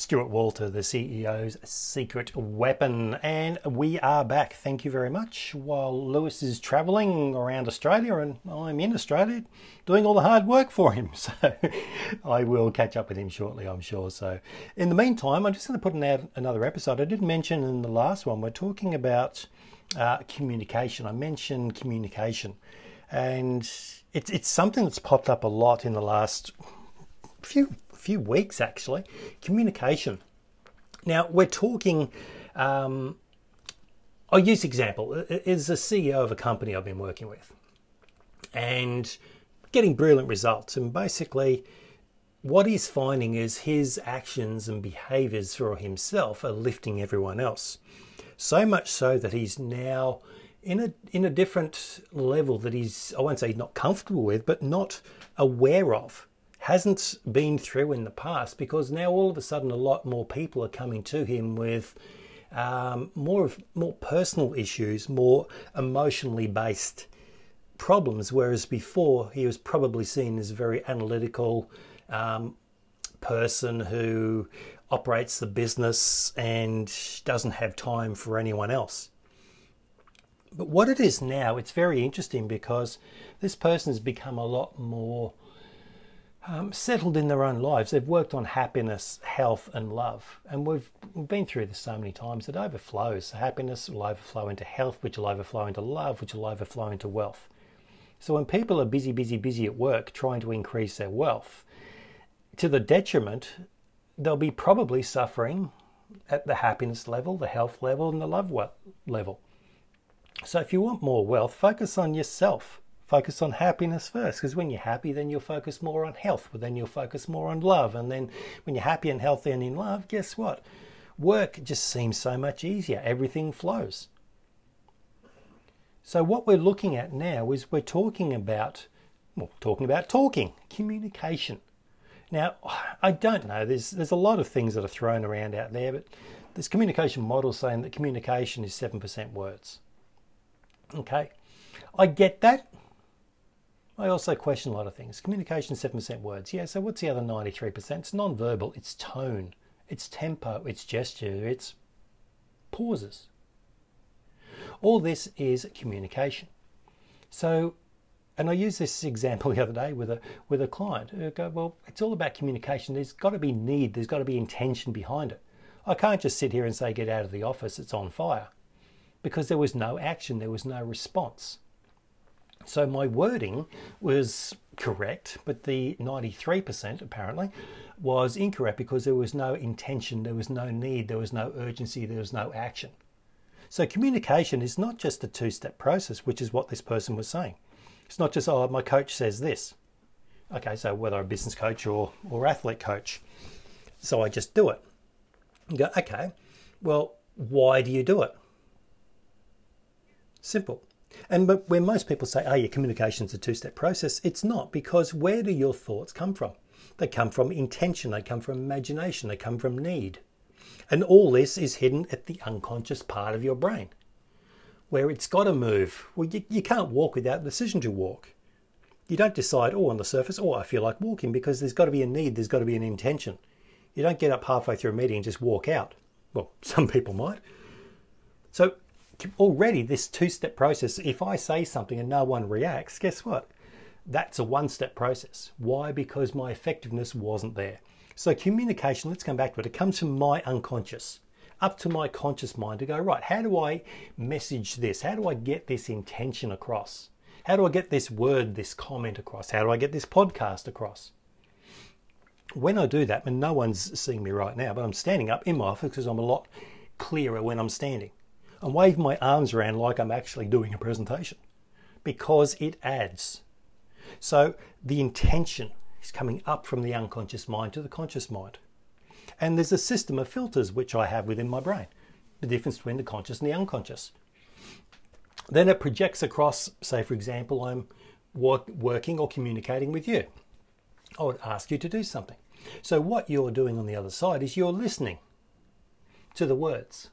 Stuart Walter, the CEO's secret weapon. And we are back. Thank you very much. While Lewis is traveling around Australia and I'm in Australia doing all the hard work for him. So I will catch up with him shortly, I'm sure. So in the meantime, I'm just going to put out another episode. I did mention in the last one, we're talking about uh, communication. I mentioned communication. And it's, it's something that's popped up a lot in the last few few weeks actually. Communication. Now we're talking. Um, I'll use example. Is a CEO of a company I've been working with, and getting brilliant results. And basically, what he's finding is his actions and behaviors for himself are lifting everyone else. So much so that he's now in a in a different level that he's I won't say not comfortable with, but not aware of hasn't been through in the past because now all of a sudden a lot more people are coming to him with um, more of more personal issues, more emotionally based problems, whereas before he was probably seen as a very analytical um, person who operates the business and doesn't have time for anyone else. But what it is now, it's very interesting because this person has become a lot more um, settled in their own lives. They've worked on happiness, health, and love. And we've been through this so many times. It overflows. Happiness will overflow into health, which will overflow into love, which will overflow into wealth. So when people are busy, busy, busy at work trying to increase their wealth, to the detriment, they'll be probably suffering at the happiness level, the health level, and the love level. So if you want more wealth, focus on yourself focus on happiness first because when you're happy then you'll focus more on health but then you'll focus more on love and then when you're happy and healthy and in love guess what? Work just seems so much easier. Everything flows. So what we're looking at now is we're talking about well talking about talking communication. Now i don't know. There's there's a lot of things that are thrown around out there but there's communication models saying that communication is 7% words. Okay? I get that. I also question a lot of things. Communication, 7% words. Yeah, so what's the other 93%? It's non-verbal, it's tone, it's tempo, it's gesture, it's pauses. All this is communication. So, and I used this example the other day with a with a client who go, well, it's all about communication. There's got to be need. There's got to be intention behind it. I can't just sit here and say, get out of the office. It's on fire, because there was no action. There was no response. So my wording was correct, but the 93% apparently was incorrect because there was no intention, there was no need, there was no urgency, there was no action. So communication is not just a two step process, which is what this person was saying. It's not just, oh, my coach says this. Okay, so whether a business coach or, or athlete coach. So I just do it. You go, okay, well, why do you do it? Simple. And but when most people say, oh, your communication's a two step process, it's not because where do your thoughts come from? They come from intention, they come from imagination, they come from need. And all this is hidden at the unconscious part of your brain where it's got to move. Well, you, you can't walk without the decision to walk. You don't decide, oh, on the surface, oh, I feel like walking because there's got to be a need, there's got to be an intention. You don't get up halfway through a meeting and just walk out. Well, some people might. So already this two step process, if I say something and no one reacts, guess what? That's a one step process. Why? Because my effectiveness wasn't there. So, communication, let's come back to it. It comes from my unconscious up to my conscious mind to go, right, how do I message this? How do I get this intention across? How do I get this word, this comment across? How do I get this podcast across? When I do that, and no one's seeing me right now, but I'm standing up in my office because I'm a lot clearer when I'm standing and wave my arms around like I'm actually doing a presentation because it adds. So the intention is coming up from the unconscious mind to the conscious mind. And there's a system of filters which I have within my brain, the difference between the conscious and the unconscious. Then it projects across, say, for example, I'm work, working or communicating with you. I would ask you to do something. So, what you're doing on the other side is you're listening to the words.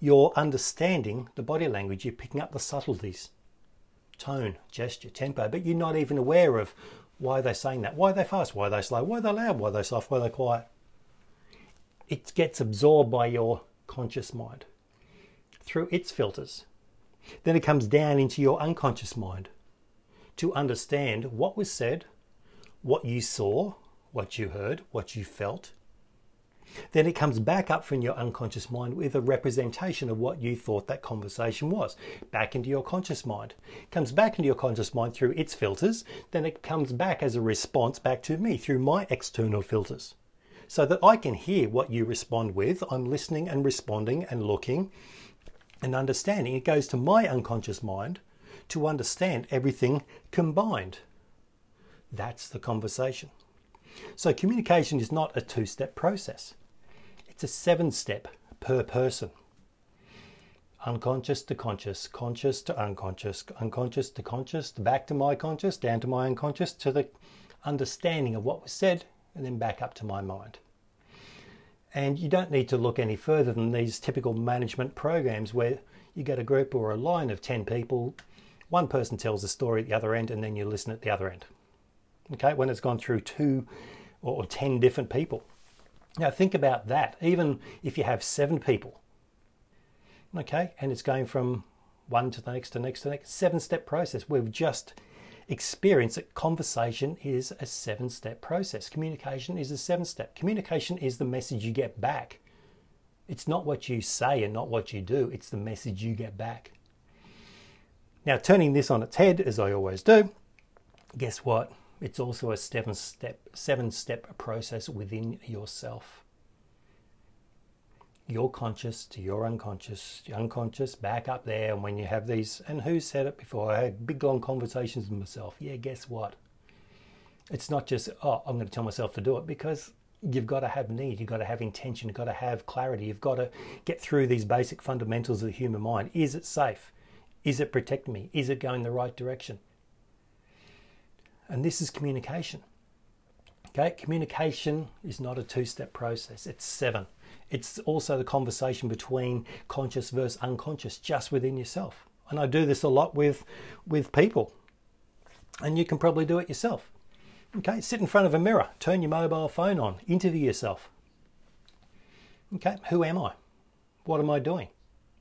You're understanding the body language, you're picking up the subtleties tone, gesture, tempo, but you're not even aware of why they're saying that. Why are they fast? Why are they slow? Why are they loud? Why are they soft? Why are they quiet? it gets absorbed by your conscious mind through its filters. Then it comes down into your unconscious mind to understand what was said, what you saw, what you heard, what you felt. Then it comes back up from your unconscious mind with a representation of what you thought that conversation was, back into your conscious mind. It comes back into your conscious mind through its filters, then it comes back as a response back to me through my external filters. So that I can hear what you respond with. I'm listening and responding and looking and understanding. It goes to my unconscious mind to understand everything combined. That's the conversation. So, communication is not a two step process, it's a seven step per person. Unconscious to conscious, conscious to unconscious, unconscious to conscious, back to my conscious, down to my unconscious, to the understanding of what was said, and then back up to my mind. And you don't need to look any further than these typical management programs where you get a group or a line of 10 people one person tells a story at the other end and then you listen at the other end. Okay, when it's gone through two or 10 different people. Now think about that. Even if you have seven people, okay, and it's going from one to the next to the next to the next, seven step process. We've just experienced that conversation is a seven step process. Communication is a seven step. Communication is the message you get back. It's not what you say and not what you do, it's the message you get back. Now, turning this on its head, as I always do, guess what? It's also a seven step, seven step process within yourself. Your conscious to your unconscious, your unconscious back up there. And when you have these, and who said it before? I had big long conversations with myself. Yeah, guess what? It's not just, oh, I'm going to tell myself to do it because you've got to have need, you've got to have intention, you've got to have clarity, you've got to get through these basic fundamentals of the human mind. Is it safe? Is it protecting me? Is it going the right direction? And this is communication. Okay, communication is not a two step process, it's seven. It's also the conversation between conscious versus unconscious just within yourself. And I do this a lot with, with people. And you can probably do it yourself. Okay, sit in front of a mirror, turn your mobile phone on, interview yourself. Okay, who am I? What am I doing?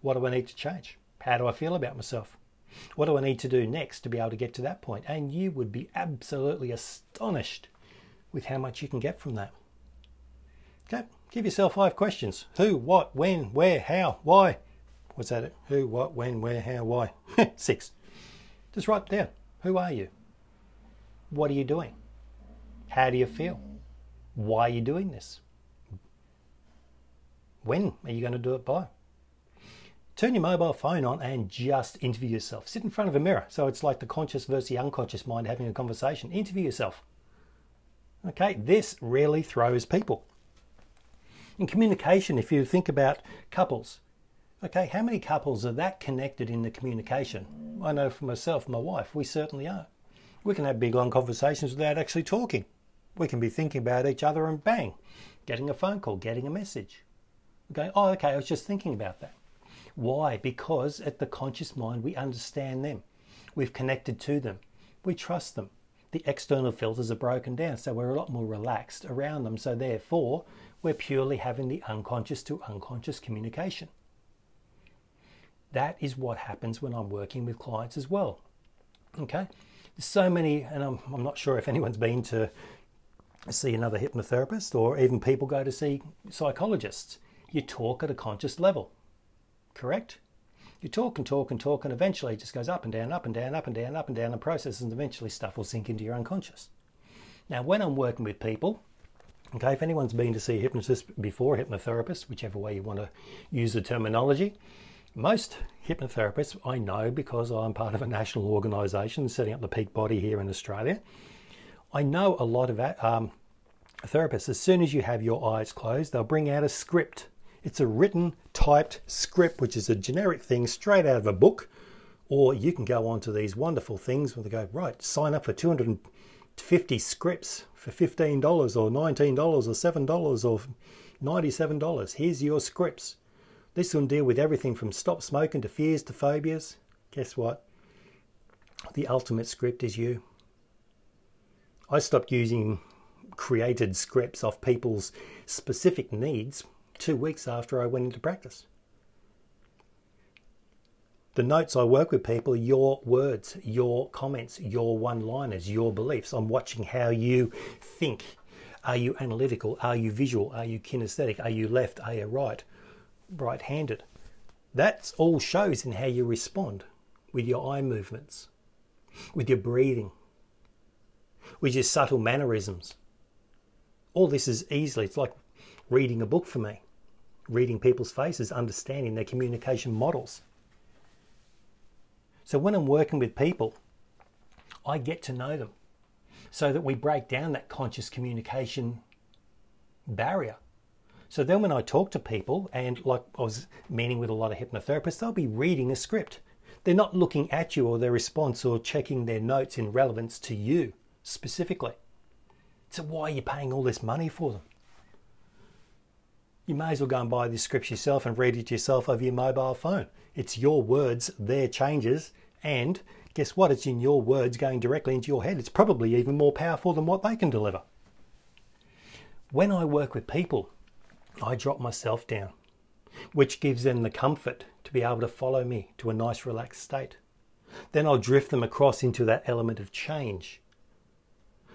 What do I need to change? How do I feel about myself? What do I need to do next to be able to get to that point? And you would be absolutely astonished with how much you can get from that. Okay, give yourself five questions who, what, when, where, how, why. Was that? It? Who, what, when, where, how, why. Six. Just write down. Who are you? What are you doing? How do you feel? Why are you doing this? When are you going to do it by? Turn your mobile phone on and just interview yourself. Sit in front of a mirror. So it's like the conscious versus the unconscious mind having a conversation. Interview yourself. Okay, this really throws people. In communication, if you think about couples, okay, how many couples are that connected in the communication? I know for myself, my wife, we certainly are. We can have big long conversations without actually talking. We can be thinking about each other and bang, getting a phone call, getting a message. going, oh, okay, I was just thinking about that. Why? Because at the conscious mind, we understand them. We've connected to them. We trust them. The external filters are broken down, so we're a lot more relaxed around them. So, therefore, we're purely having the unconscious to unconscious communication. That is what happens when I'm working with clients as well. Okay? There's so many, and I'm, I'm not sure if anyone's been to see another hypnotherapist or even people go to see psychologists. You talk at a conscious level correct? You talk and talk and talk, and eventually it just goes up and down, up and down, up and down, up and down, and processes, and eventually stuff will sink into your unconscious. Now, when I'm working with people, okay, if anyone's been to see a hypnotist before, a hypnotherapist, whichever way you want to use the terminology, most hypnotherapists I know because I'm part of a national organisation setting up the peak body here in Australia. I know a lot of um, therapists, as soon as you have your eyes closed, they'll bring out a script it's a written, typed script, which is a generic thing straight out of a book. Or you can go on to these wonderful things where they go, right, sign up for 250 scripts for $15 or $19 or $7 or $97. Here's your scripts. This will deal with everything from stop smoking to fears to phobias. Guess what? The ultimate script is you. I stopped using created scripts off people's specific needs two weeks after I went into practice. The notes I work with people your words, your comments, your one liners, your beliefs. I'm watching how you think. Are you analytical? Are you visual? Are you kinesthetic? Are you left? Are you right? Right handed. That all shows in how you respond with your eye movements, with your breathing, with your subtle mannerisms. All this is easily, it's like reading a book for me, reading people's faces, understanding their communication models. So when I'm working with people, I get to know them so that we break down that conscious communication barrier. So then when I talk to people, and like I was meeting with a lot of hypnotherapists, they'll be reading a script. They're not looking at you or their response or checking their notes in relevance to you specifically. So why are you paying all this money for them? You may as well go and buy this script yourself and read it yourself over your mobile phone. It's your words, their changes, and guess what? It's in your words going directly into your head. It's probably even more powerful than what they can deliver. When I work with people, I drop myself down, which gives them the comfort to be able to follow me to a nice relaxed state. Then I'll drift them across into that element of change.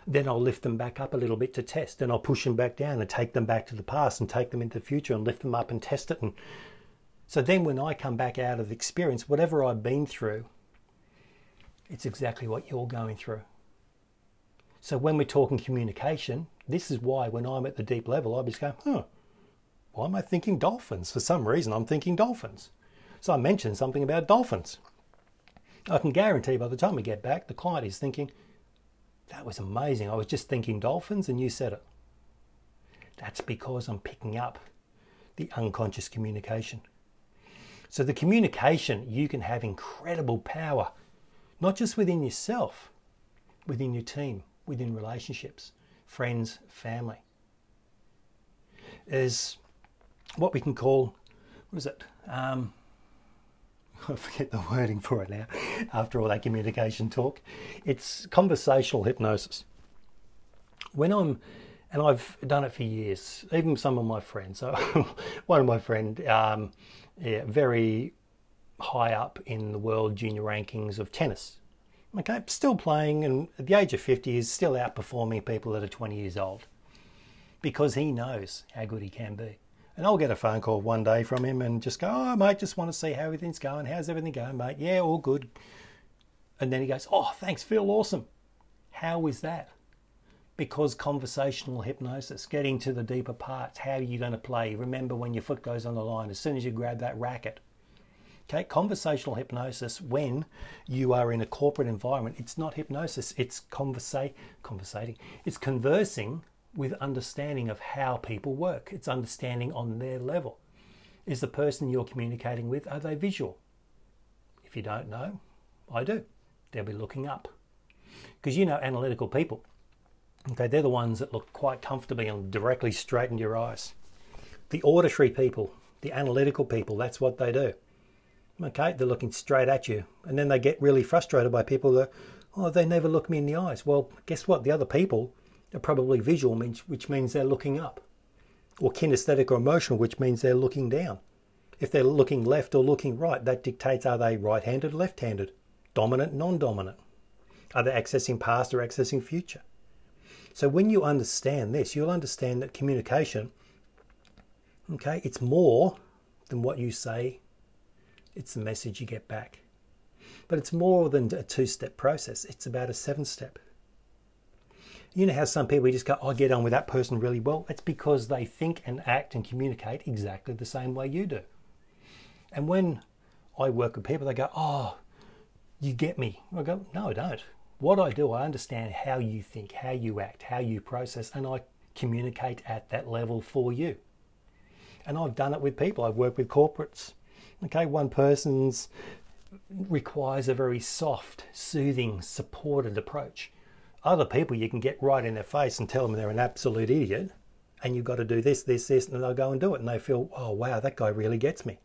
Then I'll lift them back up a little bit to test. Then I'll push them back down and take them back to the past and take them into the future and lift them up and test it. And so then when I come back out of experience, whatever I've been through, it's exactly what you're going through. So when we're talking communication, this is why when I'm at the deep level, I just go, huh, why am I thinking dolphins? For some reason, I'm thinking dolphins. So I mentioned something about dolphins. I can guarantee by the time we get back, the client is thinking, that was amazing. I was just thinking dolphins and you said it. That's because I'm picking up the unconscious communication. So, the communication, you can have incredible power, not just within yourself, within your team, within relationships, friends, family. Is what we can call, what is it? Um, I forget the wording for it now, after all that communication talk. It's conversational hypnosis. When I'm, and I've done it for years, even some of my friends. So, one of my friends, um, yeah, very high up in the world junior rankings of tennis. Okay, still playing, and at the age of 50, is still outperforming people that are 20 years old because he knows how good he can be. And I'll get a phone call one day from him and just go, Oh, mate, just want to see how everything's going. How's everything going, mate? Yeah, all good. And then he goes, Oh, thanks, Phil, awesome. How is that? Because conversational hypnosis, getting to the deeper parts, how are you going to play? Remember when your foot goes on the line, as soon as you grab that racket. Okay, conversational hypnosis, when you are in a corporate environment, it's not hypnosis, it's conversa- conversating, it's conversing with understanding of how people work. It's understanding on their level. Is the person you're communicating with, are they visual? If you don't know, I do. They'll be looking up. Because you know analytical people, okay, they're the ones that look quite comfortably and directly straight into your eyes. The auditory people, the analytical people, that's what they do. Okay, they're looking straight at you. And then they get really frustrated by people that, oh, they never look me in the eyes. Well, guess what? The other people are probably visual, which means they're looking up, or kinesthetic or emotional, which means they're looking down. If they're looking left or looking right, that dictates are they right handed left handed, dominant, non dominant? Are they accessing past or accessing future? So when you understand this, you'll understand that communication, okay, it's more than what you say, it's the message you get back. But it's more than a two step process, it's about a seven step. You know how some people just go, I get on with that person really well? It's because they think and act and communicate exactly the same way you do. And when I work with people, they go, Oh, you get me. I go, No, I don't. What I do, I understand how you think, how you act, how you process, and I communicate at that level for you. And I've done it with people. I've worked with corporates. Okay, one person's requires a very soft, soothing, supported approach. Other people you can get right in their face and tell them they're an absolute idiot and you've got to do this, this, this, and they'll go and do it and they feel, oh wow, that guy really gets me.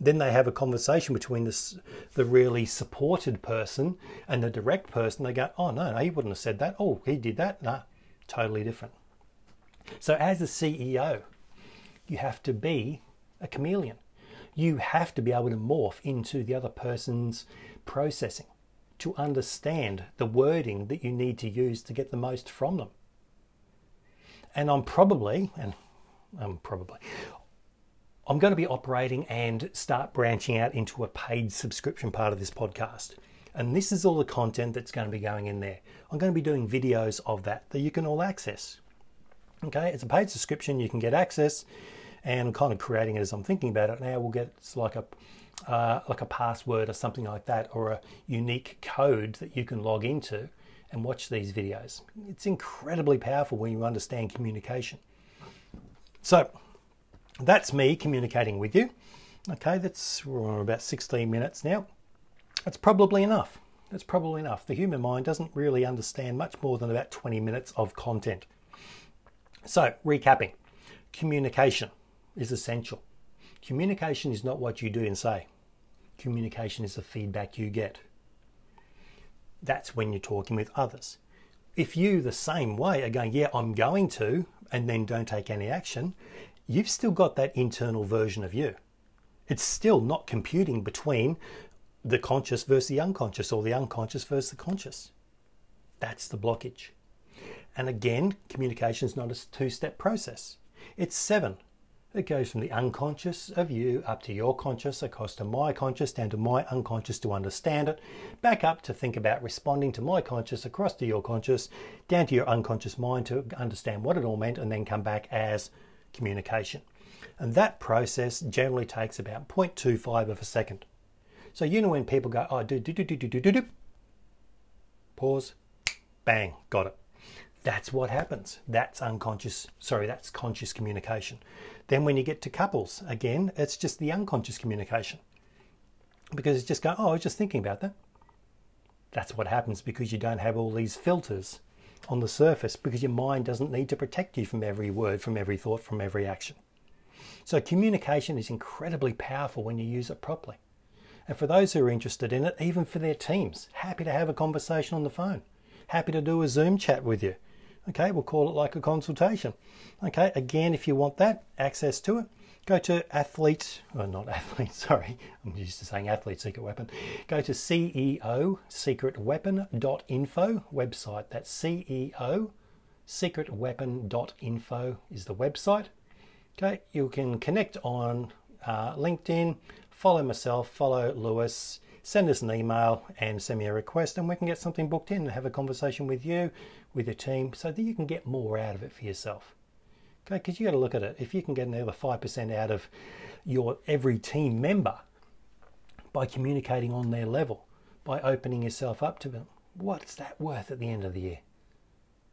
Then they have a conversation between this, the really supported person and the direct person. They go, oh no, no, he wouldn't have said that. Oh, he did that. No, totally different. So as a CEO, You have to be a chameleon. You have to be able to morph into the other person's processing to understand the wording that you need to use to get the most from them. And I'm probably, and I'm probably, I'm going to be operating and start branching out into a paid subscription part of this podcast. And this is all the content that's going to be going in there. I'm going to be doing videos of that that you can all access. Okay, it's a paid subscription, you can get access, and I'm kind of creating it as I'm thinking about it now. We'll get it's like a uh, like a password or something like that, or a unique code that you can log into and watch these videos. It's incredibly powerful when you understand communication. So that's me communicating with you. Okay, that's we're about 16 minutes now. That's probably enough. That's probably enough. The human mind doesn't really understand much more than about 20 minutes of content. So, recapping communication is essential. Communication is not what you do and say, communication is the feedback you get. That's when you're talking with others. If you, the same way, are going, Yeah, I'm going to, and then don't take any action, you've still got that internal version of you. It's still not computing between the conscious versus the unconscious or the unconscious versus the conscious. That's the blockage. And again, communication is not a two step process, it's seven. It goes from the unconscious of you up to your conscious, across to my conscious, down to my unconscious to understand it, back up to think about responding to my conscious, across to your conscious, down to your unconscious mind to understand what it all meant, and then come back as communication. And that process generally takes about 0.25 of a second. So you know when people go, oh, do do do do do do do, pause, bang, got it. That's what happens. That's unconscious. Sorry, that's conscious communication. Then when you get to couples, again, it's just the unconscious communication because it's just going, oh, I was just thinking about that. That's what happens because you don't have all these filters on the surface because your mind doesn't need to protect you from every word, from every thought, from every action. So communication is incredibly powerful when you use it properly. And for those who are interested in it, even for their teams, happy to have a conversation on the phone, happy to do a Zoom chat with you. Okay, we'll call it like a consultation. Okay, again, if you want that, access to it, go to athlete, well, not athlete, sorry, I'm used to saying athlete secret weapon. Go to CEO secret secretweapon.info website. That's CEO secret secretweapon.info is the website. Okay, you can connect on uh, LinkedIn, follow myself, follow Lewis, send us an email and send me a request, and we can get something booked in and have a conversation with you, with your team, so that you can get more out of it for yourself. Okay, because you got to look at it. If you can get another 5% out of your every team member by communicating on their level, by opening yourself up to them, what's that worth at the end of the year?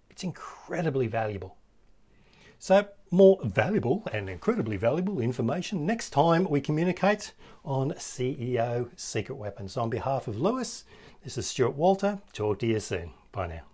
It's incredibly valuable. So, more valuable and incredibly valuable information next time we communicate on CEO Secret Weapons. On behalf of Lewis, this is Stuart Walter. Talk to you soon. Bye now.